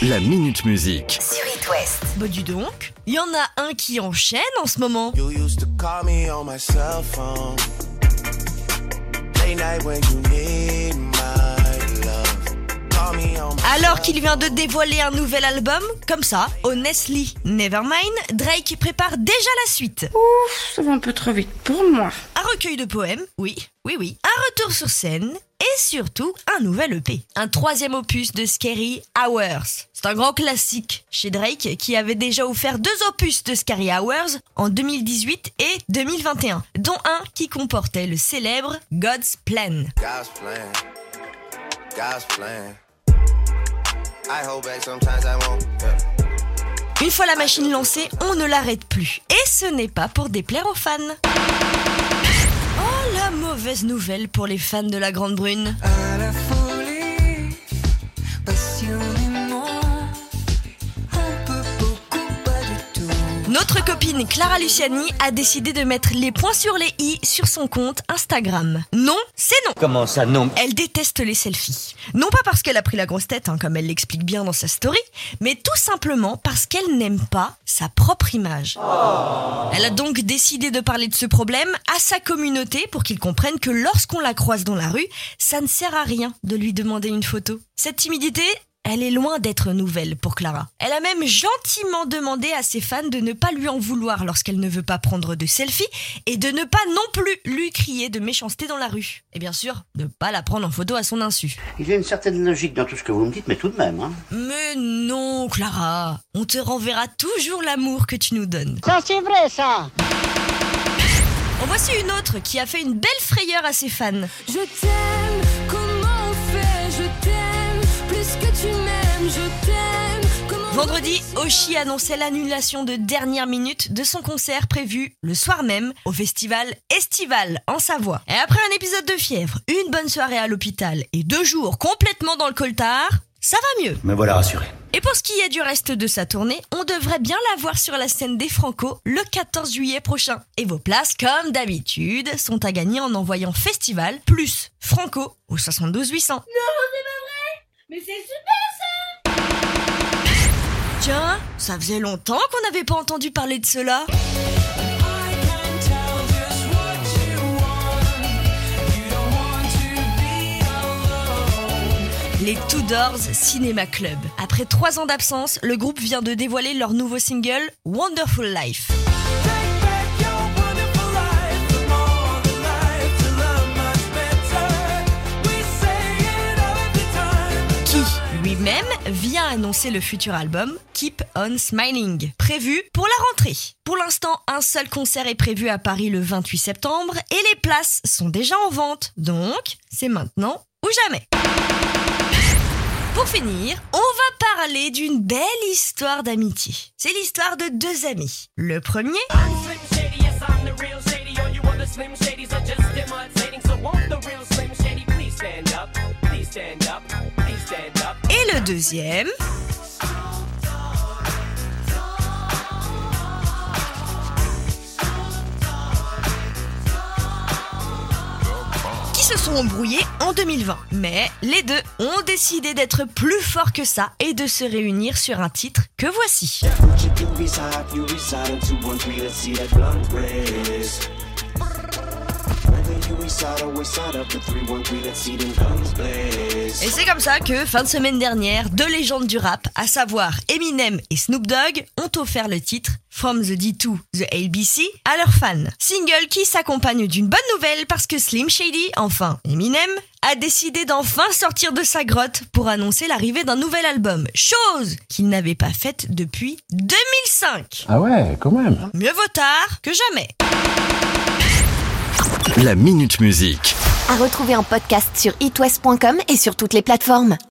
La Minute Musique. sur It West. Bah dis donc, il y en a un qui enchaîne en ce moment. You used to call me on my cell phone. Late night when you need my love. Call me on my Alors qu'il vient de dévoiler un nouvel album, comme ça, Honestly Nevermind, Drake prépare déjà la suite. Ça va un peu trop vite pour moi. Un recueil de poèmes, oui, oui, oui. Un retour sur scène surtout un nouvel EP. Un troisième opus de Scary Hours. C'est un grand classique chez Drake qui avait déjà offert deux opus de Scary Hours en 2018 et 2021, dont un qui comportait le célèbre God's Plan. God's plan. God's plan. I hold back sometimes I won't. Yeah. Une fois la machine lancée, on ne l'arrête plus. Et ce n'est pas pour déplaire aux fans. Oh la mauvaise nouvelle pour les fans de la Grande Brune. Notre copine Clara Luciani a décidé de mettre les points sur les i sur son compte Instagram. Non, c'est non. Comment ça, non Elle déteste les selfies. Non pas parce qu'elle a pris la grosse tête, hein, comme elle l'explique bien dans sa story, mais tout simplement parce qu'elle n'aime pas sa propre image. Elle a donc décidé de parler de ce problème à sa communauté pour qu'ils comprennent que lorsqu'on la croise dans la rue, ça ne sert à rien de lui demander une photo. Cette timidité, elle est loin d'être nouvelle pour Clara. Elle a même gentiment demandé à ses fans de ne pas lui en vouloir lorsqu'elle ne veut pas prendre de selfie et de ne pas non plus lui crier de méchanceté dans la rue. Et bien sûr, de pas la prendre en photo à son insu. Il y a une certaine logique dans tout ce que vous me dites, mais tout de même. Hein. Mais non, Clara, on te renverra toujours l'amour que tu nous donnes. Ça, c'est vrai, ça. En voici une autre qui a fait une belle frayeur à ses fans. Je t'aime, Vendredi, Oshi annonçait l'annulation de dernière minute de son concert prévu le soir même au festival Estival en Savoie. Et après un épisode de fièvre, une bonne soirée à l'hôpital et deux jours complètement dans le coltard, ça va mieux. Me voilà rassuré. Et pour ce qui est du reste de sa tournée, on devrait bien la voir sur la scène des Franco le 14 juillet prochain. Et vos places, comme d'habitude, sont à gagner en envoyant Festival plus Franco au 72 800. Mais c'est super ça faisait longtemps qu'on n'avait pas entendu parler de cela. Les Tudors Cinema Club. Après trois ans d'absence, le groupe vient de dévoiler leur nouveau single Wonderful Life. Annoncer le futur album Keep On Smiling, prévu pour la rentrée. Pour l'instant, un seul concert est prévu à Paris le 28 septembre et les places sont déjà en vente, donc c'est maintenant ou jamais. Pour finir, on va parler d'une belle histoire d'amitié. C'est l'histoire de deux amis. Le premier, deuxième, qui se sont embrouillés en 2020. Mais les deux ont décidé d'être plus forts que ça et de se réunir sur un titre que voici. Et c'est comme ça que, fin de semaine dernière, deux légendes du rap, à savoir Eminem et Snoop Dogg, ont offert le titre From the D to the ABC à leurs fans. Single qui s'accompagne d'une bonne nouvelle parce que Slim Shady, enfin Eminem, a décidé d'enfin sortir de sa grotte pour annoncer l'arrivée d'un nouvel album, chose qu'il n'avait pas faite depuis 2005. Ah ouais, quand même. Mieux vaut tard que jamais. La Minute Musique. À retrouver en podcast sur itwest.com et sur toutes les plateformes.